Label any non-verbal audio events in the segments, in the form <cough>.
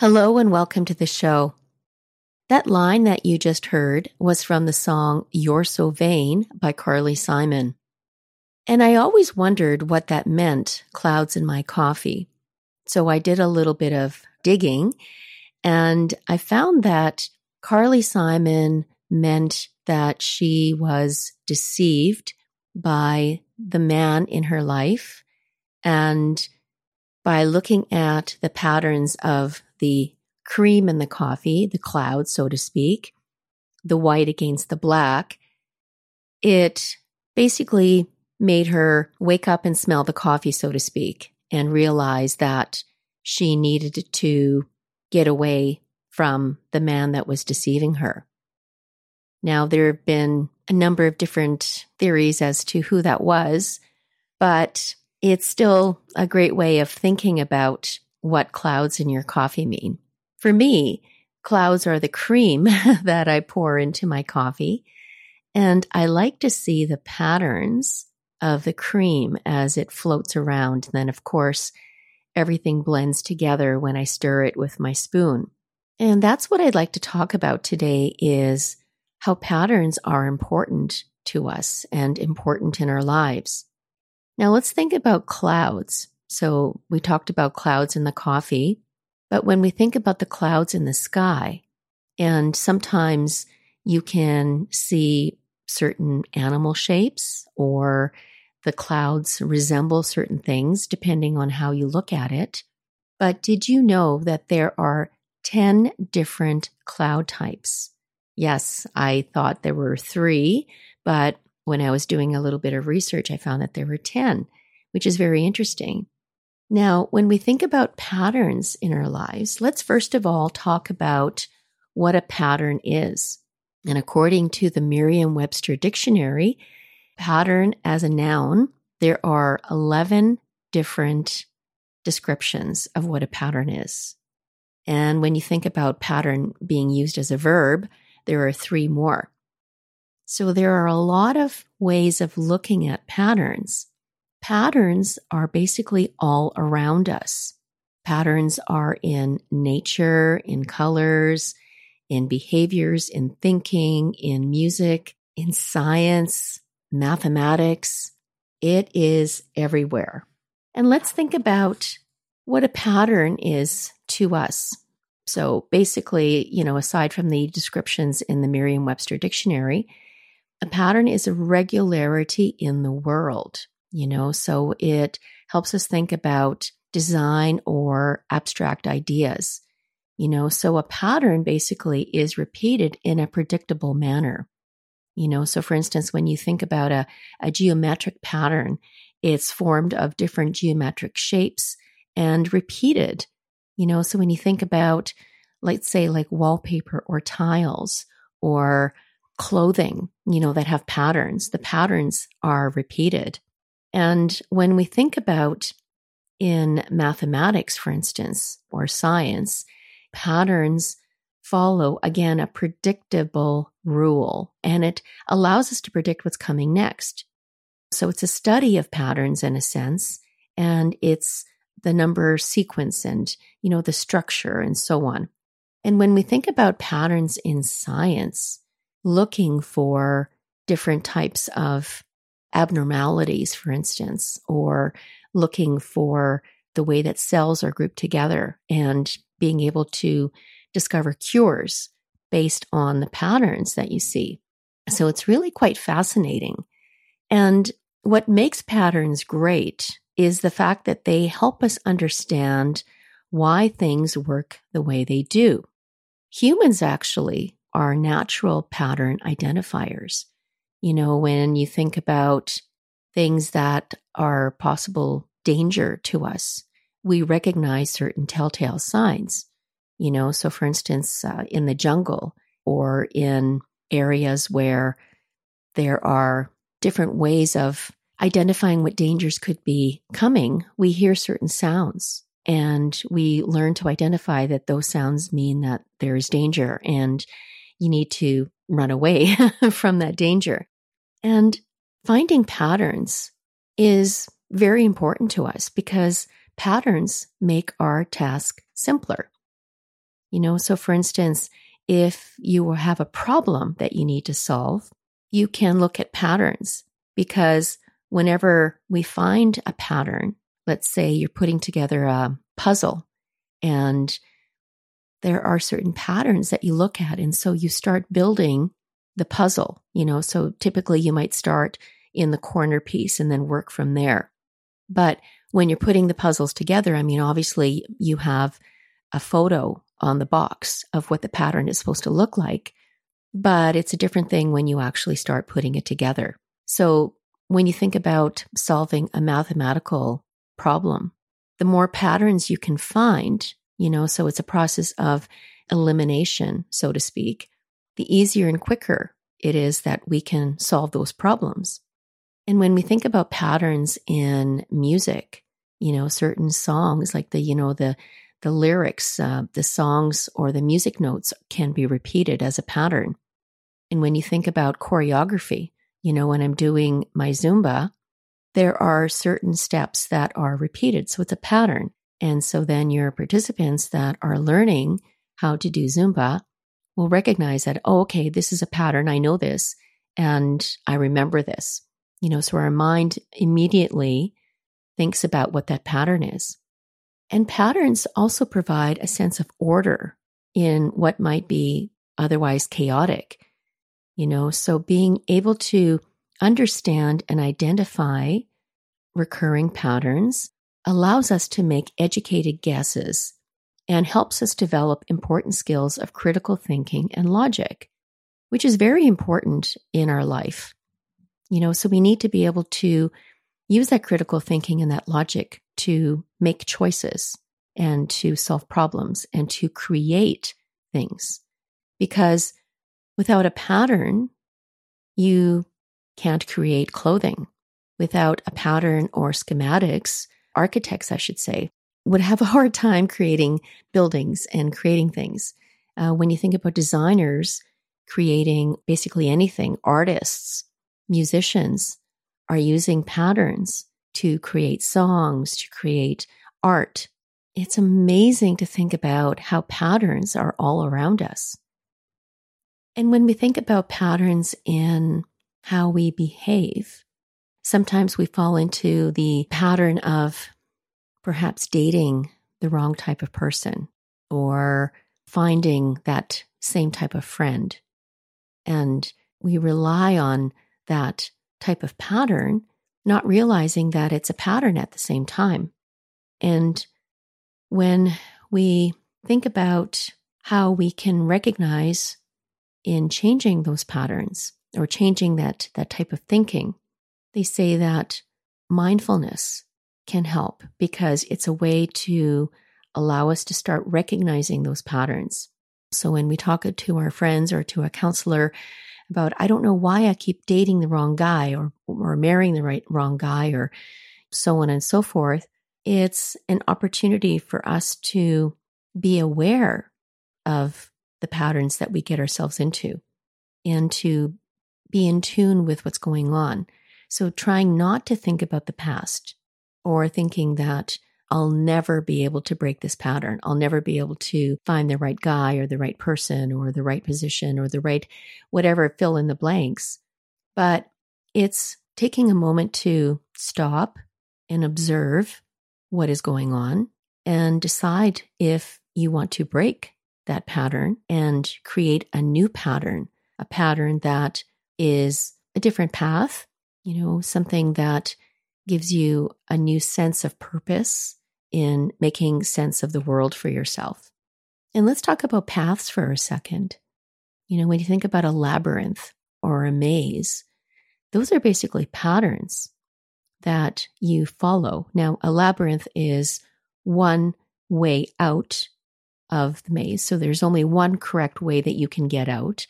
Hello and welcome to the show. That line that you just heard was from the song You're So Vain by Carly Simon. And I always wondered what that meant, clouds in my coffee. So I did a little bit of digging and I found that Carly Simon meant that she was deceived by the man in her life and by looking at the patterns of the cream in the coffee, the cloud, so to speak, the white against the black, it basically made her wake up and smell the coffee, so to speak, and realize that she needed to get away from the man that was deceiving her. Now, there have been a number of different theories as to who that was, but it's still a great way of thinking about what clouds in your coffee mean. For me, clouds are the cream <laughs> that I pour into my coffee, and I like to see the patterns of the cream as it floats around. And then, of course, everything blends together when I stir it with my spoon. And that's what I'd like to talk about today is how patterns are important to us and important in our lives. Now let's think about clouds. So we talked about clouds in the coffee, but when we think about the clouds in the sky, and sometimes you can see certain animal shapes or the clouds resemble certain things depending on how you look at it. But did you know that there are 10 different cloud types? Yes, I thought there were three, but when I was doing a little bit of research, I found that there were 10, which is very interesting. Now, when we think about patterns in our lives, let's first of all talk about what a pattern is. And according to the Merriam Webster Dictionary, pattern as a noun, there are 11 different descriptions of what a pattern is. And when you think about pattern being used as a verb, there are three more. So there are a lot of ways of looking at patterns. Patterns are basically all around us. Patterns are in nature, in colors, in behaviors, in thinking, in music, in science, mathematics. It is everywhere. And let's think about what a pattern is to us. So basically, you know, aside from the descriptions in the Merriam Webster Dictionary, a pattern is a regularity in the world, you know, so it helps us think about design or abstract ideas, you know, so a pattern basically is repeated in a predictable manner. You know, so for instance, when you think about a, a geometric pattern, it's formed of different geometric shapes and repeated. You know, so when you think about, let's say, like wallpaper or tiles or clothing, you know, that have patterns, the patterns are repeated. And when we think about in mathematics, for instance, or science, patterns follow again a predictable rule and it allows us to predict what's coming next. So it's a study of patterns in a sense, and it's the number sequence and, you know, the structure and so on. And when we think about patterns in science, looking for different types of abnormalities, for instance, or looking for the way that cells are grouped together and being able to discover cures based on the patterns that you see. So it's really quite fascinating. And what makes patterns great is the fact that they help us understand why things work the way they do. Humans actually are natural pattern identifiers. You know, when you think about things that are possible danger to us, we recognize certain telltale signs. You know, so for instance, uh, in the jungle or in areas where there are different ways of identifying what dangers could be coming, we hear certain sounds and we learn to identify that those sounds mean that there is danger and you need to run away <laughs> from that danger. And finding patterns is very important to us because patterns make our task simpler. You know, so for instance, if you have a problem that you need to solve, you can look at patterns because whenever we find a pattern, let's say you're putting together a puzzle and there are certain patterns that you look at. And so you start building the puzzle, you know. So typically you might start in the corner piece and then work from there. But when you're putting the puzzles together, I mean, obviously you have a photo on the box of what the pattern is supposed to look like, but it's a different thing when you actually start putting it together. So when you think about solving a mathematical problem, the more patterns you can find, you know, so it's a process of elimination, so to speak, the easier and quicker it is that we can solve those problems. And when we think about patterns in music, you know, certain songs like the, you know, the, the lyrics, uh, the songs or the music notes can be repeated as a pattern. And when you think about choreography, you know, when I'm doing my Zumba, there are certain steps that are repeated. So it's a pattern. And so then your participants that are learning how to do Zumba will recognize that, oh, okay, this is a pattern. I know this and I remember this. You know, so our mind immediately thinks about what that pattern is. And patterns also provide a sense of order in what might be otherwise chaotic. You know, so being able to understand and identify recurring patterns allows us to make educated guesses and helps us develop important skills of critical thinking and logic, which is very important in our life. You know, so we need to be able to use that critical thinking and that logic to make choices and to solve problems and to create things. Because without a pattern, you can't create clothing. Without a pattern or schematics, architects, I should say, would have a hard time creating buildings and creating things. Uh, when you think about designers creating basically anything, artists, musicians are using patterns to create songs, to create art. It's amazing to think about how patterns are all around us. And when we think about patterns in how we behave. Sometimes we fall into the pattern of perhaps dating the wrong type of person or finding that same type of friend. And we rely on that type of pattern, not realizing that it's a pattern at the same time. And when we think about how we can recognize in changing those patterns, or changing that, that type of thinking, they say that mindfulness can help because it's a way to allow us to start recognizing those patterns. So when we talk to our friends or to a counselor about, I don't know why I keep dating the wrong guy or, or marrying the right wrong guy or so on and so forth, it's an opportunity for us to be aware of the patterns that we get ourselves into and to be in tune with what's going on. So trying not to think about the past or thinking that, I'll never be able to break this pattern. I'll never be able to find the right guy or the right person or the right position or the right whatever, fill in the blanks. But it's taking a moment to stop and observe what is going on and decide if you want to break that pattern and create a new pattern, a pattern that is a different path, you know, something that gives you a new sense of purpose in making sense of the world for yourself. And let's talk about paths for a second. You know, when you think about a labyrinth or a maze, those are basically patterns that you follow. Now, a labyrinth is one way out of the maze. So there's only one correct way that you can get out,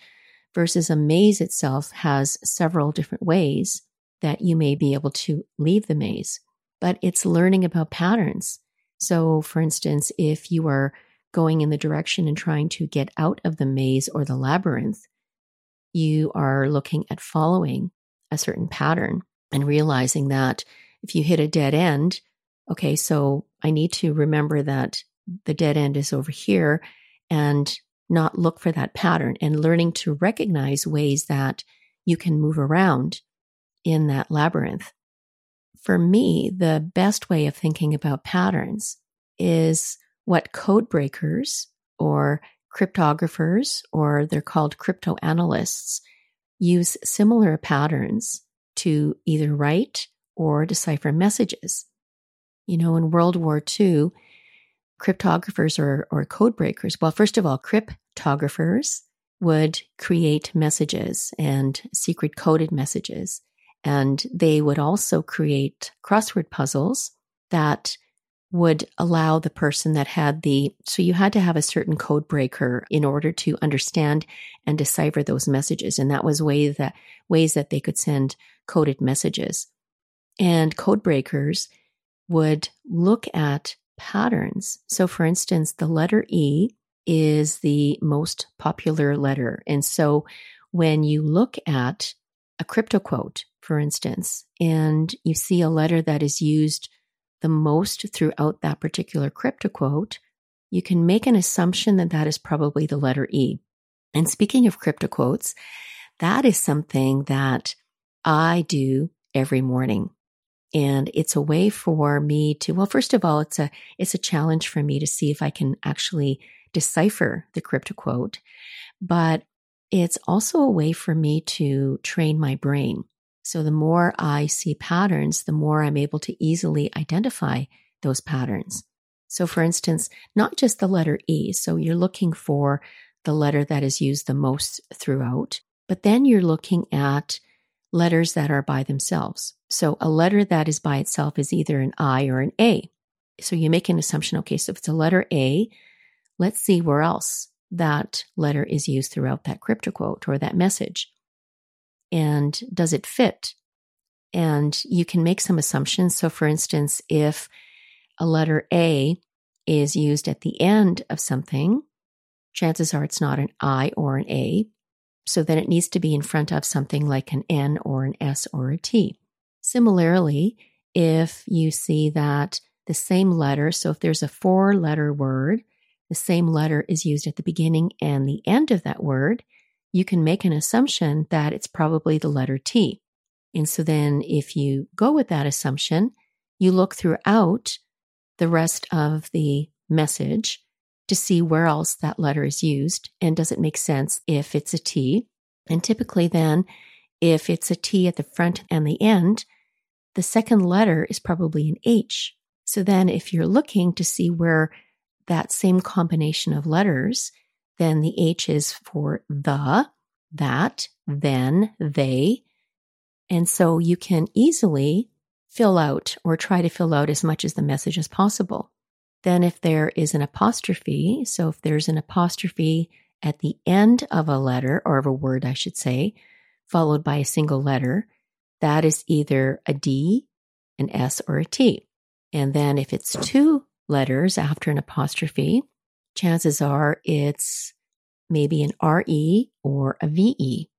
versus a maze itself has several different ways that you may be able to leave the maze. But it's learning about patterns. So, for instance, if you are going in the direction and trying to get out of the maze or the labyrinth, you are looking at following a certain pattern and realizing that if you hit a dead end, okay, so I need to remember that the dead end is over here and not look for that pattern and learning to recognize ways that you can move around in that labyrinth. For me, the best way of thinking about patterns is what code breakers or cryptographers, or they're called cryptoanalysts, use similar patterns to either write or decipher messages. You know, in World War II, cryptographers or, or code breakers, well, first of all, cryptographers would create messages and secret coded messages. And they would also create crossword puzzles that would allow the person that had the, so you had to have a certain code breaker in order to understand and decipher those messages. And that was ways that, ways that they could send coded messages. And code breakers would look at patterns. So, for instance, the letter E is the most popular letter. And so, when you look at a crypto quote, for instance, and you see a letter that is used the most throughout that particular crypto quote, you can make an assumption that that is probably the letter E. And speaking of crypto quotes, that is something that I do every morning. And it's a way for me to well first of all it's a it's a challenge for me to see if i can actually decipher the crypto quote. But it's also a way for me to train my brain so the more i see patterns the more i'm able to easily identify those patterns so for instance not just the letter e so you're looking for the letter that is used the most throughout but then you're looking at letters that are by themselves. So a letter that is by itself is either an I or an A. So you make an assumption, okay, so if it's a letter A, let's see where else that letter is used throughout that crypto quote or that message. And does it fit? And you can make some assumptions. So, for instance, if a letter A is used at the end of something, chances are it's not an I or an A. So then it needs to be in front of something like an N or an S or a T. Similarly, if you see that the same letter, so if there's a four letter word, the same letter is used at the beginning and the end of that word, you can make an assumption that it's probably the letter T. And so then if you go with that assumption, you look throughout the rest of the message to see where else that letter is used and does it make sense if it's a T. And typically, then, if it's a T at the front and the end, the second letter is probably an H. So then, if you're looking to see where that same combination of letters, then the H is for the, that, then, they. And so you can easily fill out or try to fill out as much as the message as possible. Then, if there is an apostrophe, so if there's an apostrophe at the end of a letter or of a word, I should say, followed by a single letter, that is either a D, an S, or a T. And then if it's two letters after an apostrophe, chances are it's maybe an RE or a VE.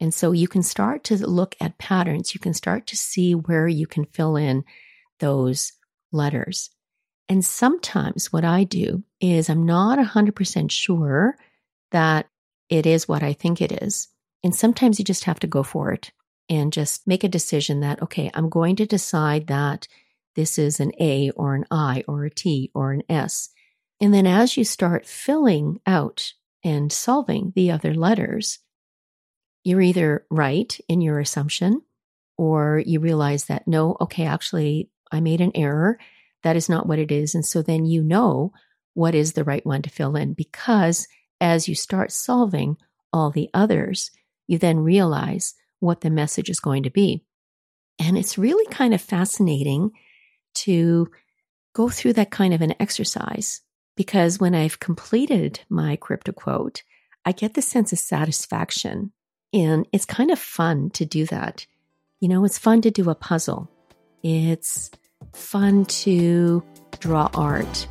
And so you can start to look at patterns. You can start to see where you can fill in those letters. And sometimes what I do is I'm not 100% sure that it is what I think it is. And sometimes you just have to go for it and just make a decision that, okay, I'm going to decide that this is an A or an I or a T or an S. And then as you start filling out and solving the other letters, you're either right in your assumption or you realize that no, okay, actually, I made an error. That is not what it is. And so then you know what is the right one to fill in because as you start solving all the others, you then realize what the message is going to be. And it's really kind of fascinating to go through that kind of an exercise because when I've completed my crypto quote, I get the sense of satisfaction. And it's kind of fun to do that. You know, it's fun to do a puzzle. It's fun to draw art.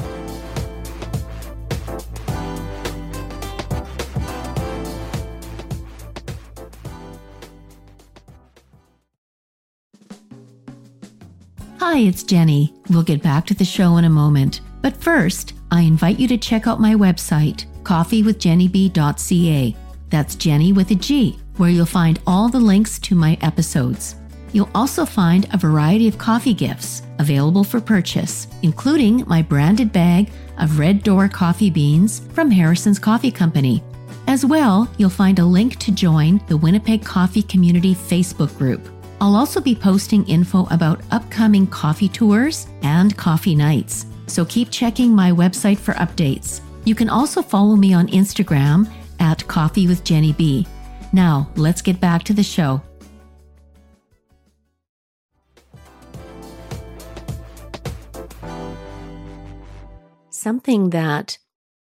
Hi, it's Genny. We'll get back to the show in a moment. But first, I invite you to check out my website, coffeewithgennyb.ca. That's Genny with a G, where you'll find all the links to my episodes. You'll also find a variety of coffee gifts available for purchase, including my branded bag of Red Door coffee beans from Harrison's Coffee Company. As well, you'll find a link to join the Winnipeg Coffee Community Facebook group. I'll also be posting info about upcoming coffee tours and coffee nights. So keep checking my website for updates. You can also follow me on Instagram at Coffee with Genny B. Now, let's get back to the show. Something that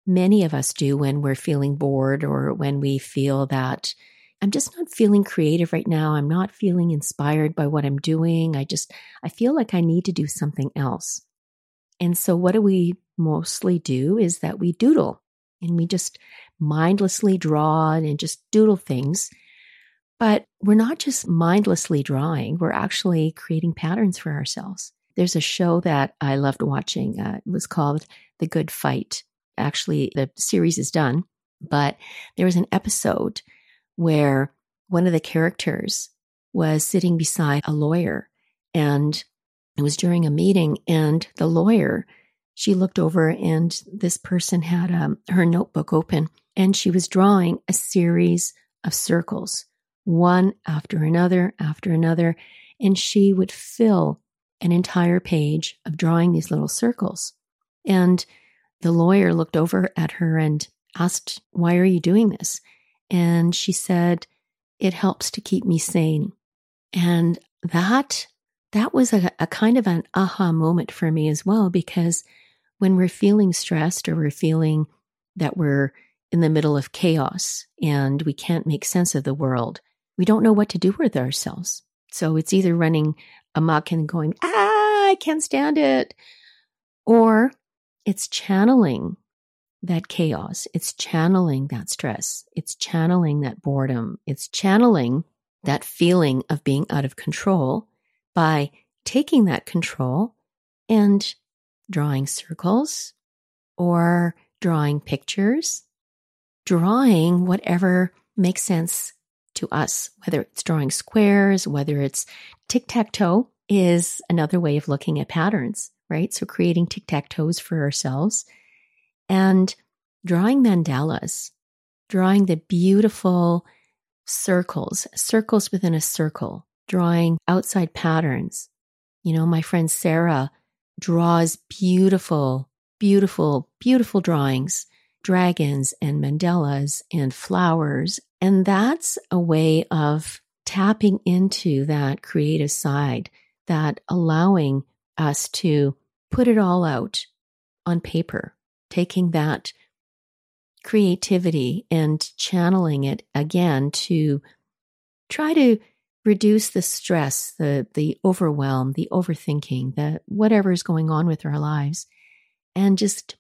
many of us do when we're feeling bored or when we feel that I'm just not feeling creative right now. I'm not feeling inspired by what I'm doing. I just, I feel like I need to do something else. And so, what do we mostly do is that we doodle and we just mindlessly draw and just doodle things. But we're not just mindlessly drawing, we're actually creating patterns for ourselves. There's a show that I loved watching. Uh, it was called The Good Fight. Actually, the series is done, but there was an episode where one of the characters was sitting beside a lawyer and it was during a meeting and the lawyer she looked over and this person had um, her notebook open and she was drawing a series of circles one after another after another and she would fill an entire page of drawing these little circles and the lawyer looked over at her and asked why are you doing this and she said, it helps to keep me sane. And that, that was a, a kind of an aha moment for me as well, because when we're feeling stressed or we're feeling that we're in the middle of chaos and we can't make sense of the world, we don't know what to do with ourselves. So it's either running amok and going, ah, I can't stand it, or it's channeling that chaos. It's channeling that stress. It's channeling that boredom. It's channeling that feeling of being out of control by taking that control and drawing circles or drawing pictures, drawing whatever makes sense to us, whether it's drawing squares, whether it's tic tac toe is another way of looking at patterns, right? So creating tic tac toes for ourselves and drawing mandalas, drawing the beautiful circles, circles within a circle, drawing outside patterns. You know, my friend Sarah draws beautiful, beautiful, beautiful drawings, dragons and mandalas and flowers. And that's a way of tapping into that creative side, that allowing us to put it all out on paper taking that creativity and channeling it again to try to reduce the stress, the the overwhelm, the overthinking, the whatever is going on with our lives, and just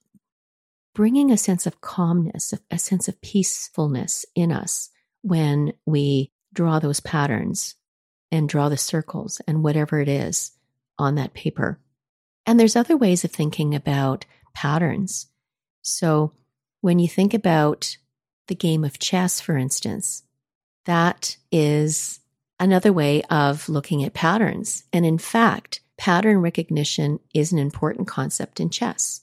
bringing a sense of calmness, a sense of peacefulness in us when we draw those patterns and draw the circles and whatever it is on that paper. And there's other ways of thinking about patterns. So when you think about the game of chess, for instance, that is another way of looking at patterns. And in fact, pattern recognition is an important concept in chess.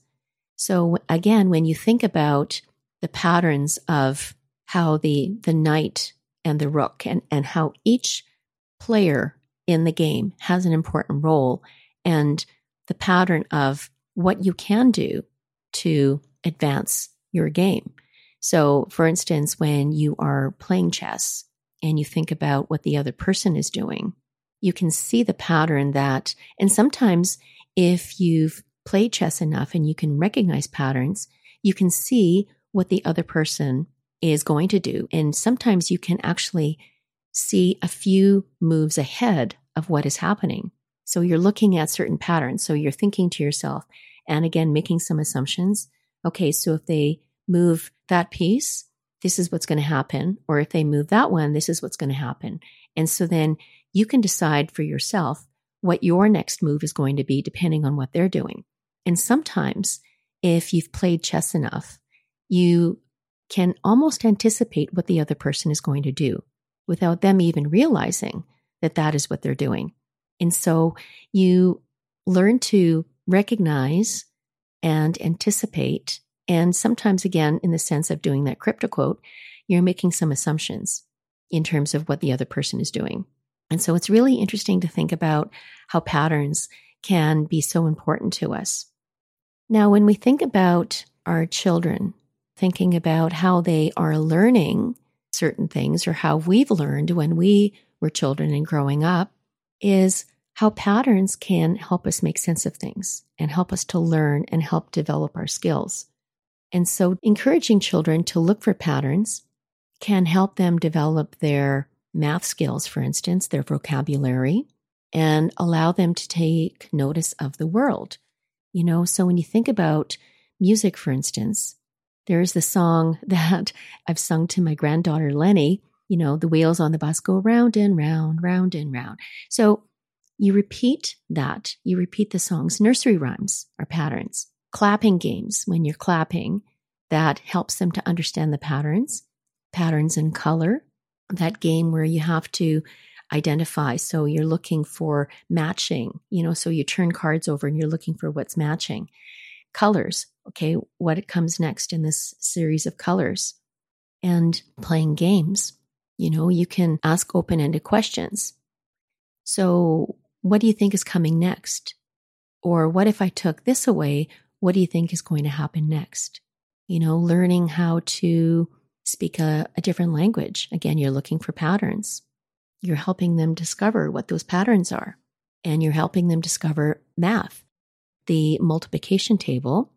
So again, when you think about the patterns of how the, the knight and the rook and, and how each player in the game has an important role and the pattern of what you can do to advance your game. So, for instance, when you are playing chess and you think about what the other person is doing, you can see the pattern that, and sometimes if you've played chess enough and you can recognize patterns, you can see what the other person is going to do. And sometimes you can actually see a few moves ahead of what is happening. So you're looking at certain patterns. So you're thinking to yourself, and again, making some assumptions. Okay, so if they move that piece, this is what's going to happen. Or if they move that one, this is what's going to happen. And so then you can decide for yourself what your next move is going to be depending on what they're doing. And sometimes, if you've played chess enough, you can almost anticipate what the other person is going to do without them even realizing that that is what they're doing. And so you learn to recognize and anticipate. And sometimes, again, in the sense of doing that crypto quote, you're making some assumptions in terms of what the other person is doing. And so it's really interesting to think about how patterns can be so important to us. Now, when we think about our children, thinking about how they are learning certain things or how we've learned when we were children and growing up, is how patterns can help us make sense of things and help us to learn and help develop our skills. And so, encouraging children to look for patterns can help them develop their math skills, for instance, their vocabulary, and allow them to take notice of the world. You know, so when you think about music, for instance, there is the song <laughs> that I've sung to my granddaughter Lenny you know, the wheels on the bus go round and round, round and round. So you repeat that. You repeat the songs. Nursery rhymes are patterns. Clapping games, when you're clapping, that helps them to understand the patterns, patterns in color. That game where you have to identify. So you're looking for matching, you know, so you turn cards over and you're looking for what's matching. Colors, okay, what comes next in this series of colors? And playing games you know, you can ask open ended questions. So, what do you think is coming next? Or what if I took this away? What do you think is going to happen next? You know, learning how to speak a, a different language. Again, you're looking for patterns. You're helping them discover what those patterns are. And you're helping them discover math. The multiplication table,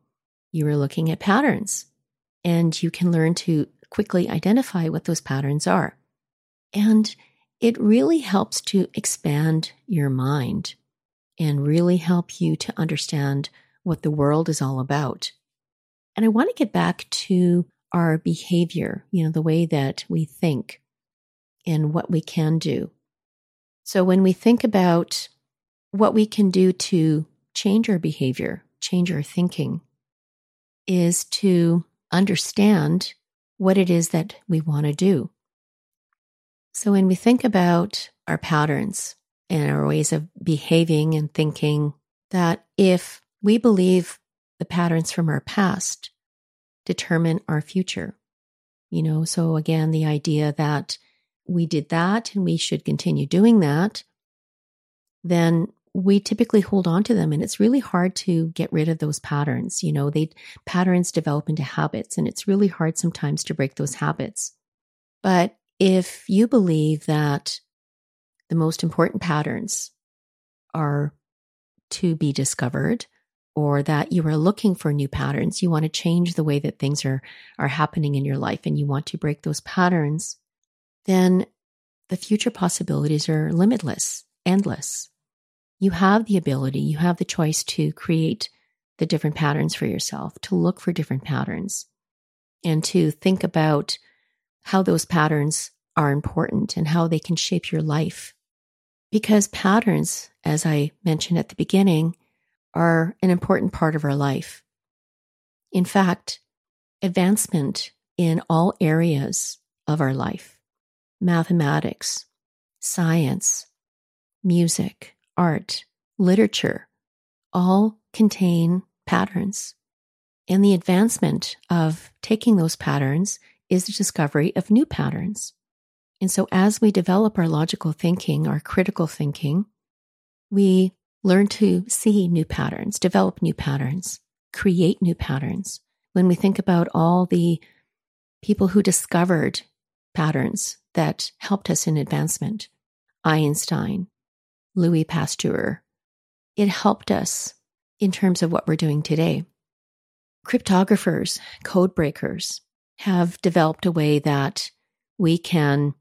you are looking at patterns. And you can learn to quickly identify what those patterns are. And it really helps to expand your mind and really help you to understand what the world is all about. And I want to get back to our behavior, you know, the way that we think and what we can do. So when we think about what we can do to change our behavior, change our thinking, is to understand what it is that we want to do. So when we think about our patterns and our ways of behaving and thinking, that if we believe the patterns from our past determine our future, you know, so again, the idea that we did that and we should continue doing that, then we typically hold on to them and it's really hard to get rid of those patterns. You know they patterns develop into habits and it's really hard sometimes to break those habits. But if you believe that the most important patterns are to be discovered, or that you are looking for new patterns, you want to change the way that things are, are happening in your life, and you want to break those patterns, then the future possibilities are limitless, endless. You have the ability, you have the choice to create the different patterns for yourself, to look for different patterns, and to think about how those patterns are important and how they can shape your life. Because patterns, as I mentioned at the beginning, are an important part of our life. In fact, advancement in all areas of our life mathematics, science, music, art, literature all contain patterns. And the advancement of taking those patterns is the discovery of new patterns. And so, as we develop our logical thinking, our critical thinking, we learn to see new patterns, develop new patterns, create new patterns. When we think about all the people who discovered patterns that helped us in advancement, Einstein, Louis Pasteur, it helped us in terms of what we're doing today. Cryptographers, code breakers have developed a way that we can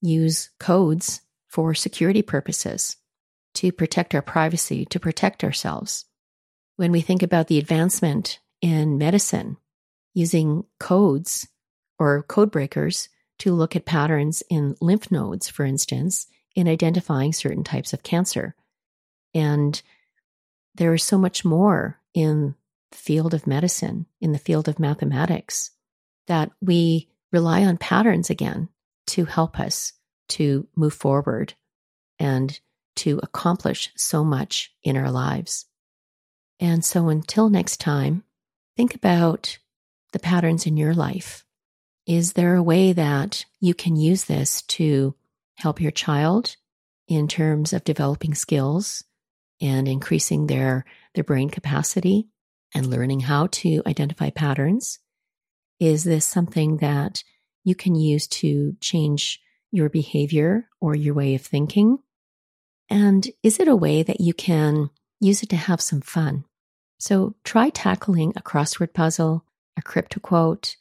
use codes for security purposes to protect our privacy, to protect ourselves. When we think about the advancement in medicine, using codes or code breakers to look at patterns in lymph nodes, for instance, in identifying certain types of cancer. And there is so much more in the field of medicine, in the field of mathematics, that we rely on patterns again to help us to move forward and to accomplish so much in our lives. And so until next time, think about the patterns in your life. Is there a way that you can use this to help your child in terms of developing skills and increasing their, their brain capacity and learning how to identify patterns? Is this something that you can use to change your behavior or your way of thinking? And is it a way that you can use it to have some fun? So try tackling a crossword puzzle, a crypto quote,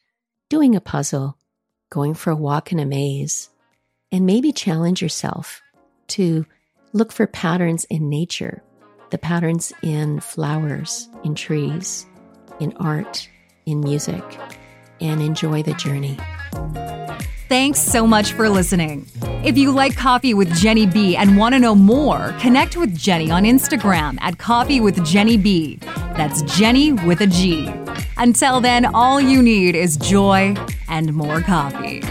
doing a puzzle, going for a walk in a maze, and maybe challenge yourself to look for patterns in nature, the patterns in flowers, in trees, in art, in music, and enjoy the journey. Thanks so much for listening. If you like Coffee with Genny B and want to know more, connect with Genny on Instagram at Coffee with Genny B. That's Genny with a G. Until then, all you need is joy and more coffee.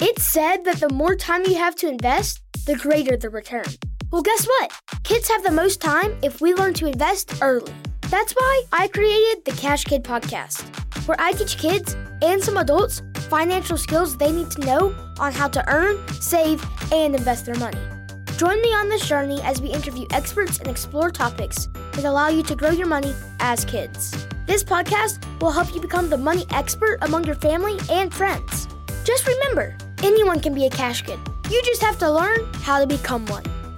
It's said that the more time you have to invest, the greater the return. Well, guess what? Kids have the most time if we learn to invest early. That's why I created the Cash Kid podcast, where I teach kids and some adults financial skills they need to know on how to earn, save, and invest their money. Join me on this journey as we interview experts and explore topics that allow you to grow your money as kids. This podcast will help you become the money expert among your family and friends. Just remember, anyone can be a cash kid. You just have to learn how to become one.